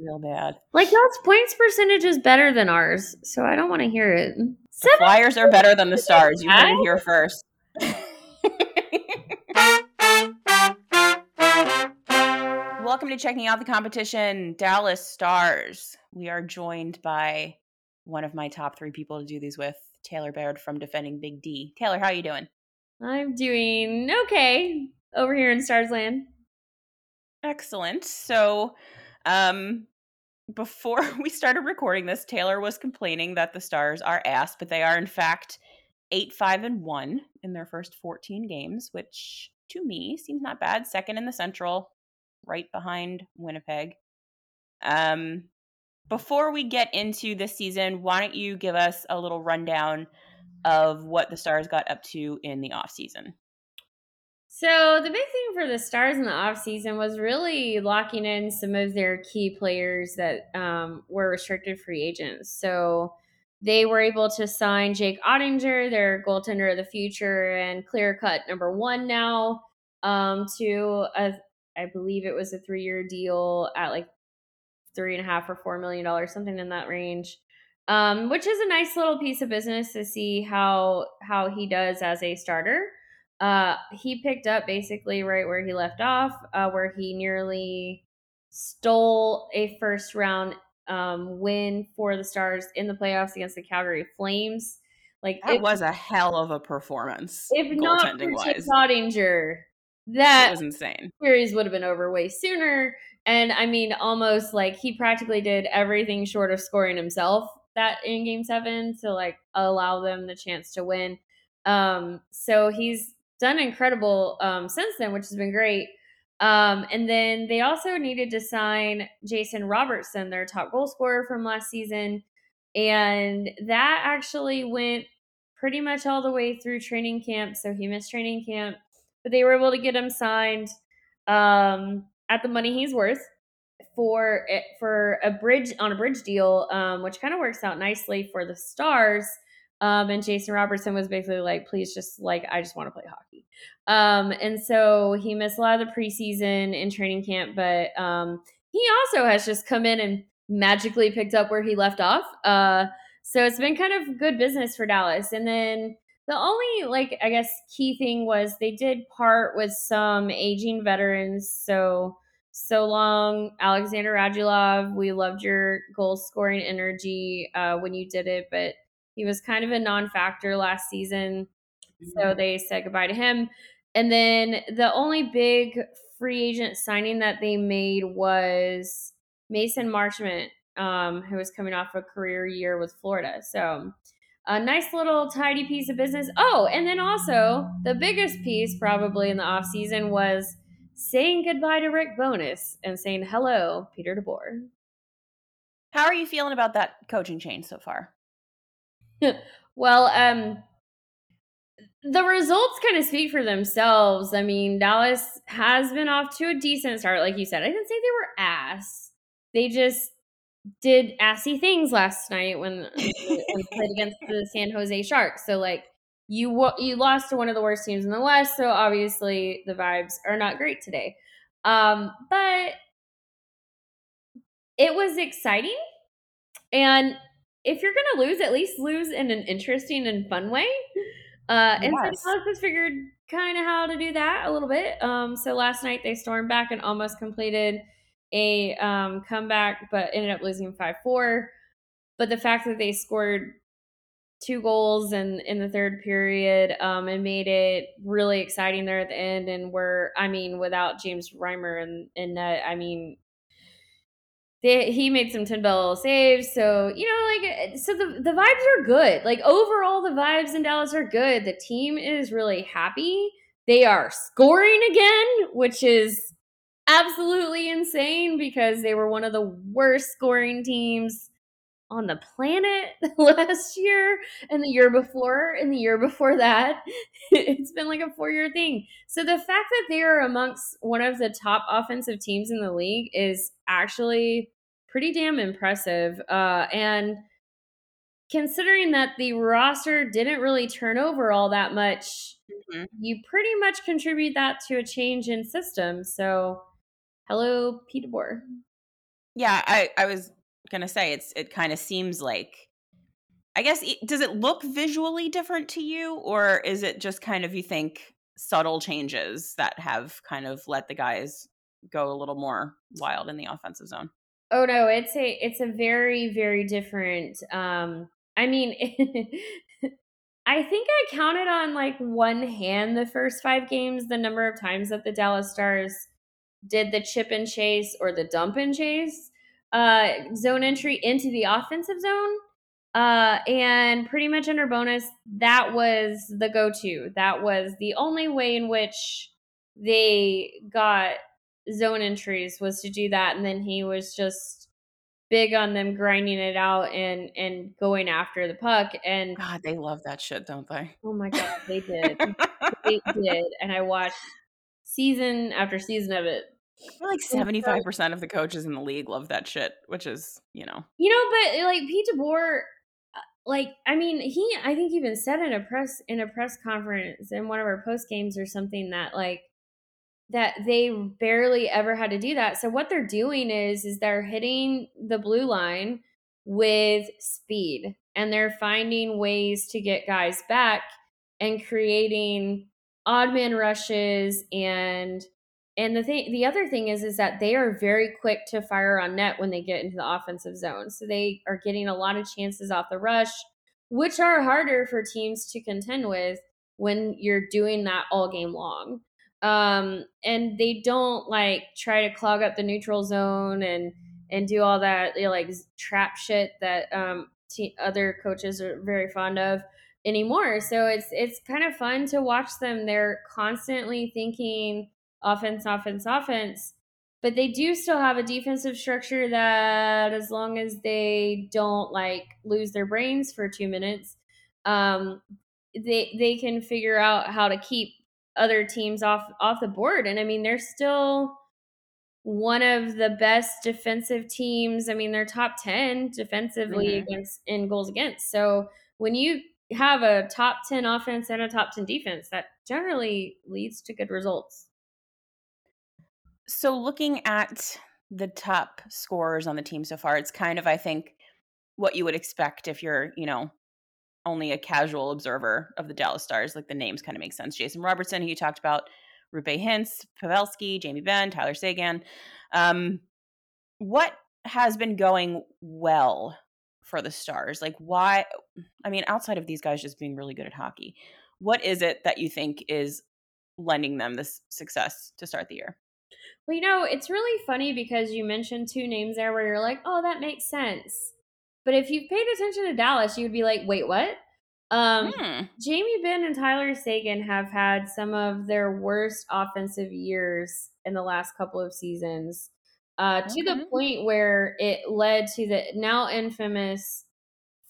real bad. Like y'all's points percentage is better than ours, so I don't want to hear it. The Seven- Flyers are better than the Stars. You heard it here first. Welcome to checking out the competition, Dallas Stars. We are joined by one of my top three people to do these with, Taylor Baird from Defending Big D. Taylor, how are you doing? I'm doing okay over here in Starsland. Excellent. So, um, before we started recording this, Taylor was complaining that the Stars are ass, but they are in fact eight, five, and one in their first 14 games, which to me seems not bad. Second in the Central, right behind Winnipeg. Um, before we get into the season, why don't you give us a little rundown of what the Stars got up to in the off season? So the big thing for the Stars in the offseason was really locking in some of their key players that um, were restricted free agents. So they were able to sign Jake Oettinger, their goaltender of the future, and clear cut number one now um, to a, I believe it was a three year deal at like three and a half or four million dollars, something in that range. Um, which is a nice little piece of business to see how how he does as a starter. Uh, he picked up basically right where he left off, uh, where he nearly stole a first round um, win for the Stars in the playoffs against the Calgary Flames. Like That if, was a hell of a performance, if not for goaltending Jake wise. Oettinger, It that was insane. series would have been over way sooner. And I mean, almost like he practically did everything short of scoring himself that in game seven to like allow them the chance to win. Um, so he's done incredible um, since then, which has been great. Um, and then they also needed to sign Jason Robertson, their top goal scorer from last season. And that actually went pretty much all the way through training camp. So he missed training camp, but they were able to get him signed um, at the money he's worth for for a bridge on a bridge deal, um, which kind of works out nicely for the Stars. Um, and Jason Robertson was basically like, please just like, I just want to play hockey. Um, and so he missed a lot of the preseason and training camp, but um, he also has just come in and magically picked up where he left off. Uh, so it's been kind of good business for Dallas. And then the only like I guess key thing was they did part with some aging veterans. So so long, Alexander Radulov. We loved your goal scoring energy uh, when you did it, but he was kind of a non-factor last season. So they said goodbye to him. And then the only big free agent signing that they made was Mason Marchment, um, who was coming off a career year with Florida. So a nice little tidy piece of business. Oh, and then also the biggest piece probably in the offseason was saying goodbye to Rick Bowness and saying hello, Peter DeBoer. How are you feeling about that coaching change so far? Well, um, the results kind of speak for themselves. I mean, Dallas has been off to a decent start, like you said. I didn't say they were ass. They just did assy things last night when, when they played against the San Jose Sharks. So, like, you you lost to one of the worst teams in the West, so obviously the vibes are not great today. Um, but it was exciting, and if you're gonna lose, at least lose in an interesting and fun way. Uh, and Yes. so Dallas has figured kind of how to do that a little bit. Um, so last night they stormed back and almost completed a um, comeback, but ended up losing five four. But the fact that they scored two goals in in the third period um, and made it really exciting there at the end, and were I mean without James Reimer and and I mean they, he made some 10 bell saves. So, you know, like, eh, so the, the vibes are good. Like, overall, the vibes in Dallas are good. The team is really happy. They are scoring again, which is absolutely insane because they were one of the worst scoring teams on the planet last year and the year before and the year before that. it's been like a four year thing. So the fact that they are amongst one of the top offensive teams in the league is actually pretty damn impressive. Uh, and considering that the roster didn't really turn over all that much, Mhm. you pretty much contribute that to a change in system. So hello, Peter Boer. Yeah, I I was gonna say it's it kind of seems like I guess does it look visually different to you, or is it just kind of you think subtle changes that have kind of let the guys go a little more wild in the offensive zone? Oh no, it's a it's a very very different. Um, I mean, I think I counted on like one hand the first five games the number of times that the Dallas Stars did the chip and chase or the dump and chase uh, zone entry into the offensive zone. Uh, and pretty much under Bowness, that was the go to. That was the only way in which they got zone entries was to do that. And then he was just big on them grinding it out and and going after the puck and god they love that shit don't they? Oh my god they did. They did and i watched season after season of it. Like seventy five percent of the coaches in the league love that shit, which is you know, you know, but like Pete DeBoer, uh, like I mean, he I think even said in a press in a press conference in one of our post games or something that like that they barely ever had to do that. So what they're doing is is they're hitting the blue line with speed and they're finding ways to get guys back and creating odd man rushes and and the thing, the other thing is, is that they are very quick to fire on net when they get into the offensive zone. So they are getting a lot of chances off the rush, which are harder for teams to contend with when you're doing that all game long. Um, and they don't like try to clog up the neutral zone and and do all that you know, like trap shit that um, other coaches are very fond of anymore. So it's it's kind of fun to watch them. They're constantly thinking offense, offense, offense. But they do still have a defensive structure that, as long as they don't like lose their brains for two minutes, um, they they can figure out how to keep other teams off off the board. And I mean, they're still one of the best defensive teams. I mean, they're top ten defensively mm-hmm. against in goals against. So when you have a top 10 offense and a top 10 defense that generally leads to good results so looking at the top scorers on the team so far, it's kind of I think what you would expect if you're, you know, only a casual observer of the Dallas Stars. Like the names kind of make sense. Jason Robertson, who you talked about, Roope Hintz, Pavelski, Jamie Benn, Tyler Seguin. Um, what has been going well for the Stars? Like why I mean, outside of these guys just being really good at hockey, what is it that you think is lending them this success to start the year? Well, you know, it's really funny because you mentioned two names there where you're like, oh, that makes sense. But if you've paid attention to Dallas, you would be like, wait, what? Um, hmm. Jamie Benn and Tyler Seguin have had some of their worst offensive years in the last couple of seasons, uh, okay. to the point where it led to the now infamous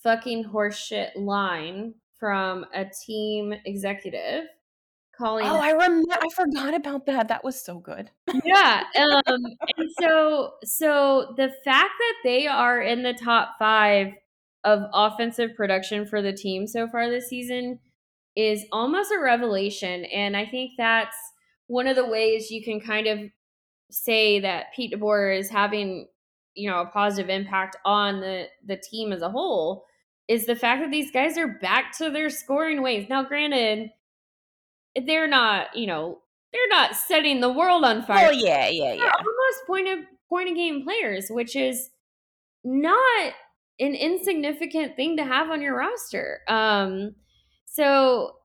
fucking horseshit line from a team executive calling. Oh, I remember. I forgot about that. That was so good. yeah. Um, and so, so the fact that they are in the top five of offensive production for the team so far this season is almost a revelation, and I think that's one of the ways you can kind of say that Pete DeBoer is having, you know, a positive impact on the the team as a whole. Is the fact that these guys are back to their scoring ways. Now, granted, they're not, you know, they're not setting the world on fire. Oh yeah, yeah, yeah. almost point of point of game players, which is not an insignificant thing to have on your roster. Um, so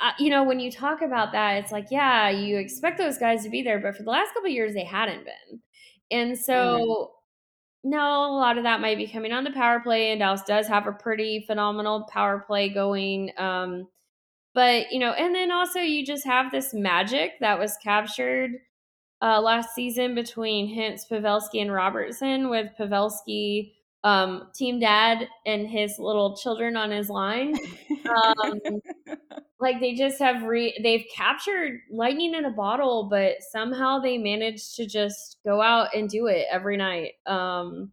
uh, you know, when you talk about that, it's like, yeah, you expect those guys to be there, but for the last couple years, they hadn't been. And so, mm-hmm. no, a lot of that might be coming on the power play, and Dallas does have a pretty phenomenal power play going. Um, but, you know, and then also you just have this magic that was captured uh, last season between Hintz, Pavelski, and Robertson, with Pavelski um, team dad and his little children on his line. Um, like they just have re they've captured lightning in a bottle, but somehow they managed to just go out and do it every night. Um,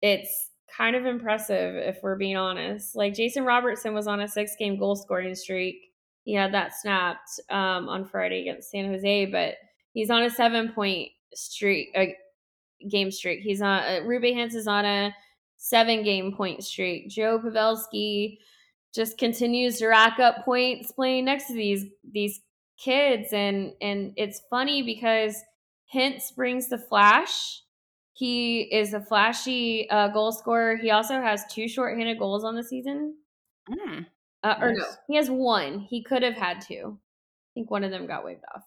it's kind of impressive if we're being honest. Like Jason Robertson was on a six game goal scoring streak. He had that snapped um, on Friday against San Jose, but he's on a seven point streak. Uh, game streak. He's on uh, Roope Hintz is on a seven game point streak. Joe Pavelski just continues to rack up points playing next to these these kids and and it's funny because Hintz brings the flash. He is a flashy uh, goal scorer. He also has two shorthanded goals on the season. Mm, Uh, Or no, he has one. He could have had two. I think one of them got waved off.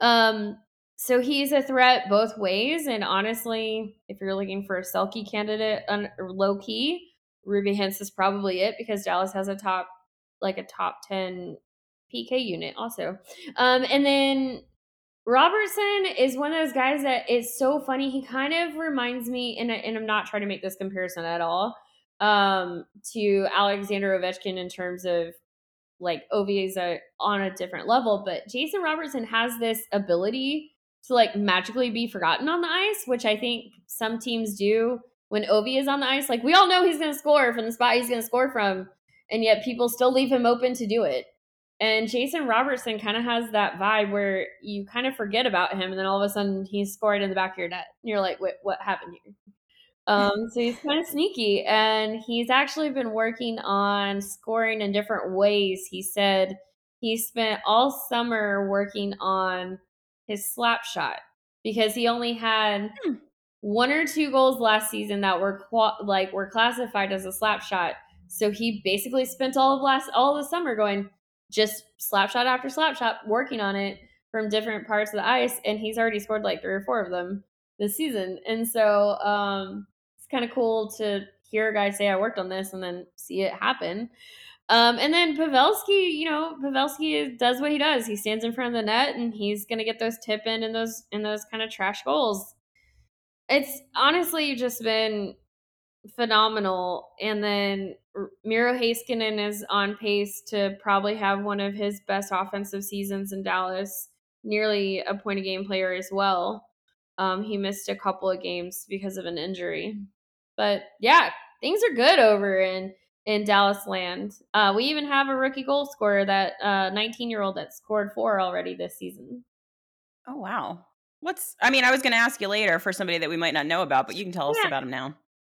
Um, so he's a threat both ways. And honestly, if you're looking for a Selke candidate, un- low key, Roope Hintz is probably it because Dallas has a top, like a top ten PK unit also. Um, and then Robertson is one of those guys that is so funny. He kind of reminds me, and, I- and I'm not trying to make this comparison at all, um, to Alexander Ovechkin in terms of like Ovi is on a different level, but Jason Robertson has this ability to like magically be forgotten on the ice, which I think some teams do when Ovi is on the ice. Like we all know he's going to score from the spot he's going to score from, and yet people still leave him open to do it. And Jason Robertson kind of has that vibe where you kind of forget about him, and then all of a sudden he's scored in the back of your net. And you're like, "Wait, what happened here?" Um, so he's kind of sneaky, and he's actually been working on scoring in different ways. He said he spent all summer working on his slap shot because he only had Hmm. one or two goals last season that were qua- like were classified as a slap shot. So he basically spent all of last all of the summer going just slap shot after slap shot, working on it from different parts of the ice, and he's already scored like three or four of them this season. And so um, it's kind of cool to hear a guy say, "I worked on this," and then see it happen. Um, and then Pavelski, you know, Pavelski does what he does. He stands in front of the net, and he's gonna get those tip in and those and those kind of trash goals. It's honestly just been phenomenal. And then Miro Heiskanen is on pace to probably have one of his best offensive seasons in Dallas, nearly a point a game player as well. Um, he missed a couple of games because of an injury. But yeah, things are good over in in Dallas land. Uh, we even have a rookie goal scorer, that 19 year old that scored four already this season. Oh wow. What's I mean, I was gonna ask you later for somebody that we might not know about, but you can tell us about him now.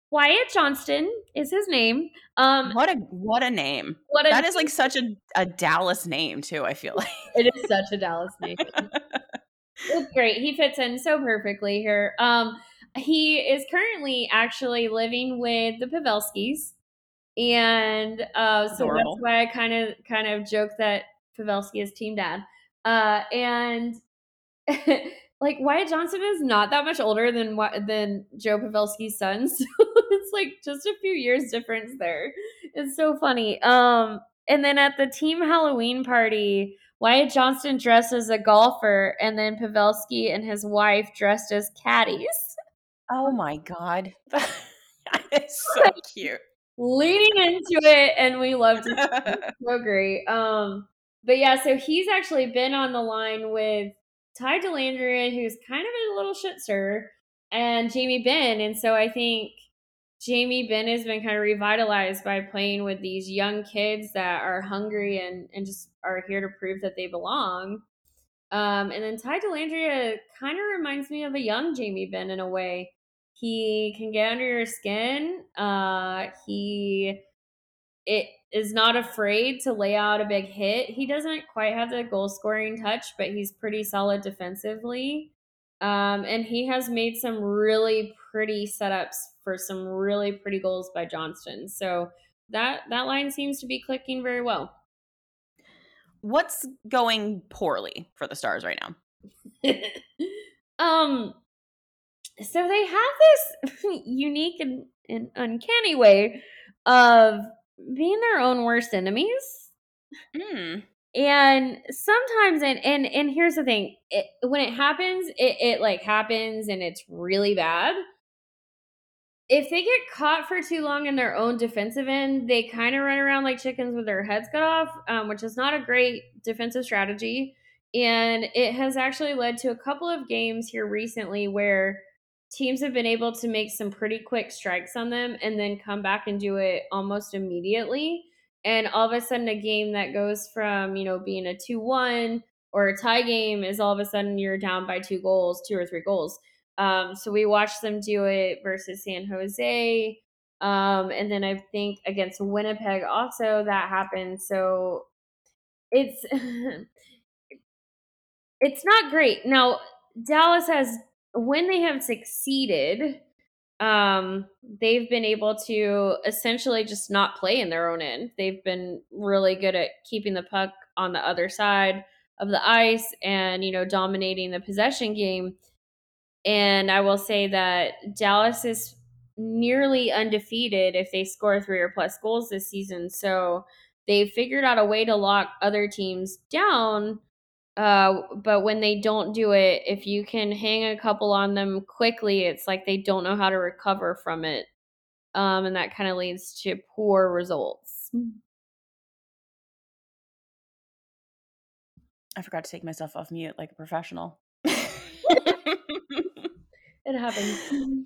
Wyatt Johnston is his name. Um, What a what a name. what a That is like such a, a Dallas name too, I feel like. it is such a Dallas name. it's great. He fits in so perfectly here. Um, he is currently actually living with the Pavelskis, and uh, so Adorable. that's why I kind of kind of joke that Pavelski is team dad. Uh, and like Wyatt Johnston is not that much older than than Joe Pavelski's son, so it's like just a few years difference there. It's so funny. Um, and then at the team Halloween party, Wyatt Johnston dressed as a golfer, and then Pavelski and his wife dressed as caddies. oh my god. that is so cute. Leaning into it, and we loved it. so great. Um, but yeah, so he's actually been on the line with Ty Dellandrea, who's kind of a little shit and Jamie Benn. And so I think Jamie Benn has been kind of revitalized by playing with these young kids that are hungry and, and just are here to prove that they belong. Um, and then Ty Dellandrea kind of reminds me of a young Jamie Benn in a way. He can get under your skin. Uh, he it is not afraid to lay out a big hit. He doesn't quite have the goal scoring touch, but he's pretty solid defensively. Um, and he has made some really pretty setups for some really pretty goals by Johnston. So that that line seems to be clicking very well. What's going poorly for the stars right now? um so they have this unique and, and uncanny way of being their own worst enemies. Mm. and sometimes and and and here's the thing it, when it happens it, it like happens and it's really bad. If they get caught for too long in their own defensive end they kind of run around like chickens with their heads cut off um, which is not a great defensive strategy. And it has actually led to a couple of games here recently where teams have been able to make some pretty quick strikes on them and then come back and do it almost immediately and all of a sudden a game that goes from you know being a 2-1 or a tie game is all of a sudden you're down by two goals two or three goals Um, so we watched them do it versus San Jose. Um, and then I think against Winnipeg also that happened. So it's it's not great. Now, Dallas has when they have succeeded, um, they've been able to essentially just not play in their own end. They've been really good at keeping the puck on the other side of the ice and, you know, dominating the possession game. And I will say that Dallas is nearly undefeated if they score three or plus goals this season. So they've figured out a way to lock other teams down uh, but when they don't do it, if you can hang a couple on them quickly, it's like they don't know how to recover from it. Um, and that kind of leads to poor results. I forgot to take myself off mute like a professional. it happens.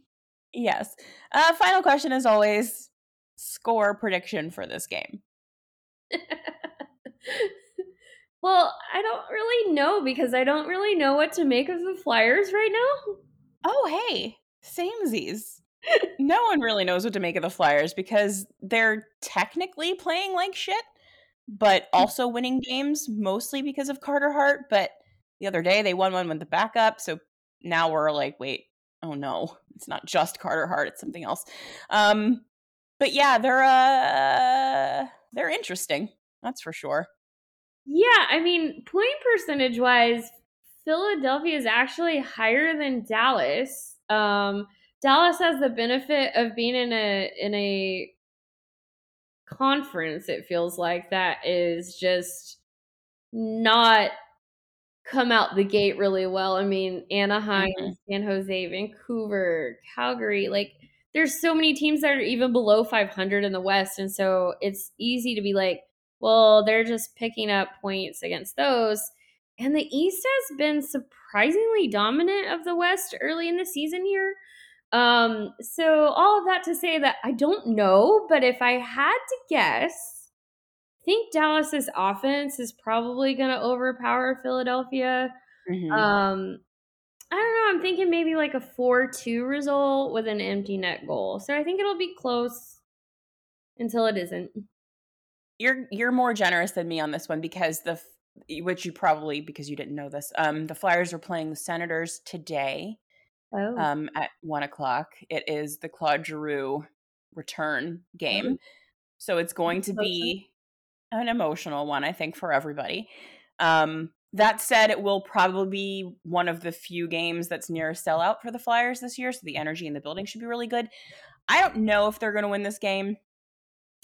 Yes. Uh, final question, as always score prediction for this game. Well, I don't really know because I don't really know what to make of the Flyers right now. Oh, hey, samesies. no one really knows what to make of the Flyers because they're technically playing like shit, but hmm. also winning games mostly because of Carter Hart. But the other day they won one with the backup, so now we're like, wait, oh no, it's not just Carter Hart, it's something else. Um, but yeah, they're uh, they're interesting. That's for sure. Yeah, I mean, point percentage wise, Philadelphia is actually higher than Dallas. Um, Dallas has the benefit of being in a in a conference. It feels like that is just not come out the gate really well. I mean, Anaheim, mm-hmm. San Jose, Vancouver, Calgary, like there's so many teams that are even below 500 in the West, and so it's easy to be like well, they're just picking up points against those. And the East has been surprisingly dominant of the West early in the season here. Um, so all of that to say that I don't know, but if I had to guess, I think Dallas's offense is probably going to overpower Philadelphia. Mm-hmm. Um, I don't know. I'm thinking maybe like a 4 2 result with an empty net goal. So I think it'll be close until it isn't you're you're more generous than me on this one because the which you probably because you didn't know this. Um, the Flyers are playing the Senators today. Oh. Um, at one o'clock. It is the Claude Giroux return game, mm-hmm. so it's going to be an emotional one, I think, for everybody. Um, that said, it will probably be one of the few games that's near a sellout for the Flyers this year, so the energy in the building should be really good. I don't know if they're going to win this game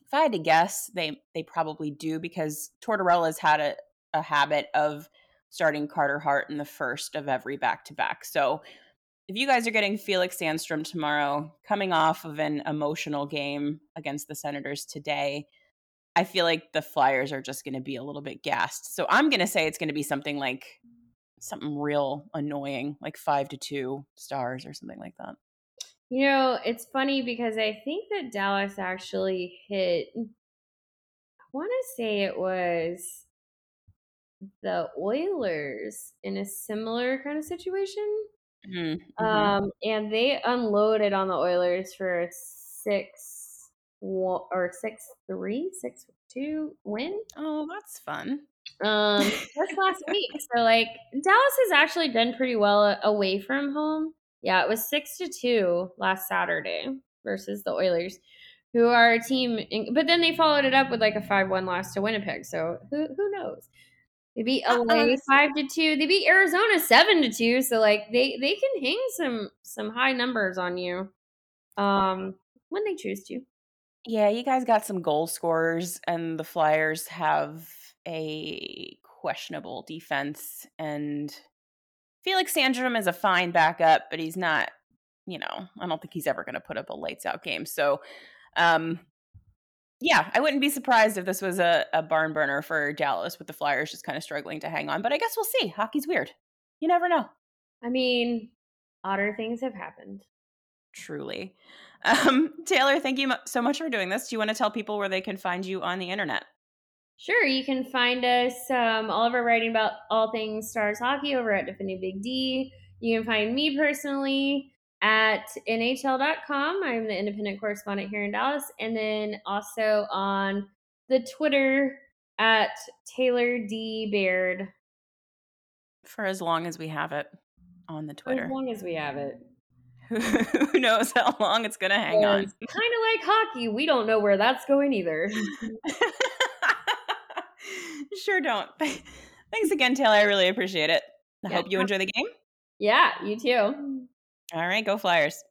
if I had to guess, they they probably do because Tortorella's had a, a habit of starting Carter Hart in the first of every back to back. So if you guys are getting Felix Sandstrom tomorrow, coming off of an emotional game against the Senators today, I feel like the Flyers are just going to be a little bit gassed. So I'm going to say it's going to be something like something real annoying, like five to two stars or something like that. You know, it's funny because I think that Dallas actually hit, I want to say it was the Oilers in a similar kind of situation. Mm-hmm. Um, and they unloaded on the Oilers for a six or six three, six two win. Oh, that's fun. Um, just last week. So like Dallas has actually done pretty well away from home. Yeah, it was six to two last Saturday versus the Oilers, who are a team. In, but then they followed it up with like a five-one loss to Winnipeg. So who who knows? They beat LA five to two. They beat Arizona seven to two. So like they they can hang some some high numbers on you, um, when they choose to. Yeah, you guys got some goal scorers, and the Flyers have a questionable defense and Felix Sandstrom is a fine backup, but he's not, you know, I don't think he's ever going to put up a lights out game. So, um, yeah, I wouldn't be surprised if this was a, a barn burner for Dallas with the Flyers just kind of struggling to hang on. But I guess we'll see. Hockey's weird. You never know. I mean, odder things have happened. Truly. Um, Taylor, thank you so much for doing this. Do you want to tell people where they can find you on the internet? Sure, you can find us um, all of our writing about all things Stars hockey over at Defending Big D. You can find me personally at nhl.com. I'm the independent correspondent here in Dallas. And then also on the Twitter at Taylor D. Baird. For as long as we have it on the Twitter. As long as we have it. Who knows how long it's going to hang on? Kind of like hockey. We don't know where that's going either. sure don't. Thanks again, Taylor. I really appreciate it. I yeah. hope you enjoy the game. Yeah, you too. All right, go Flyers.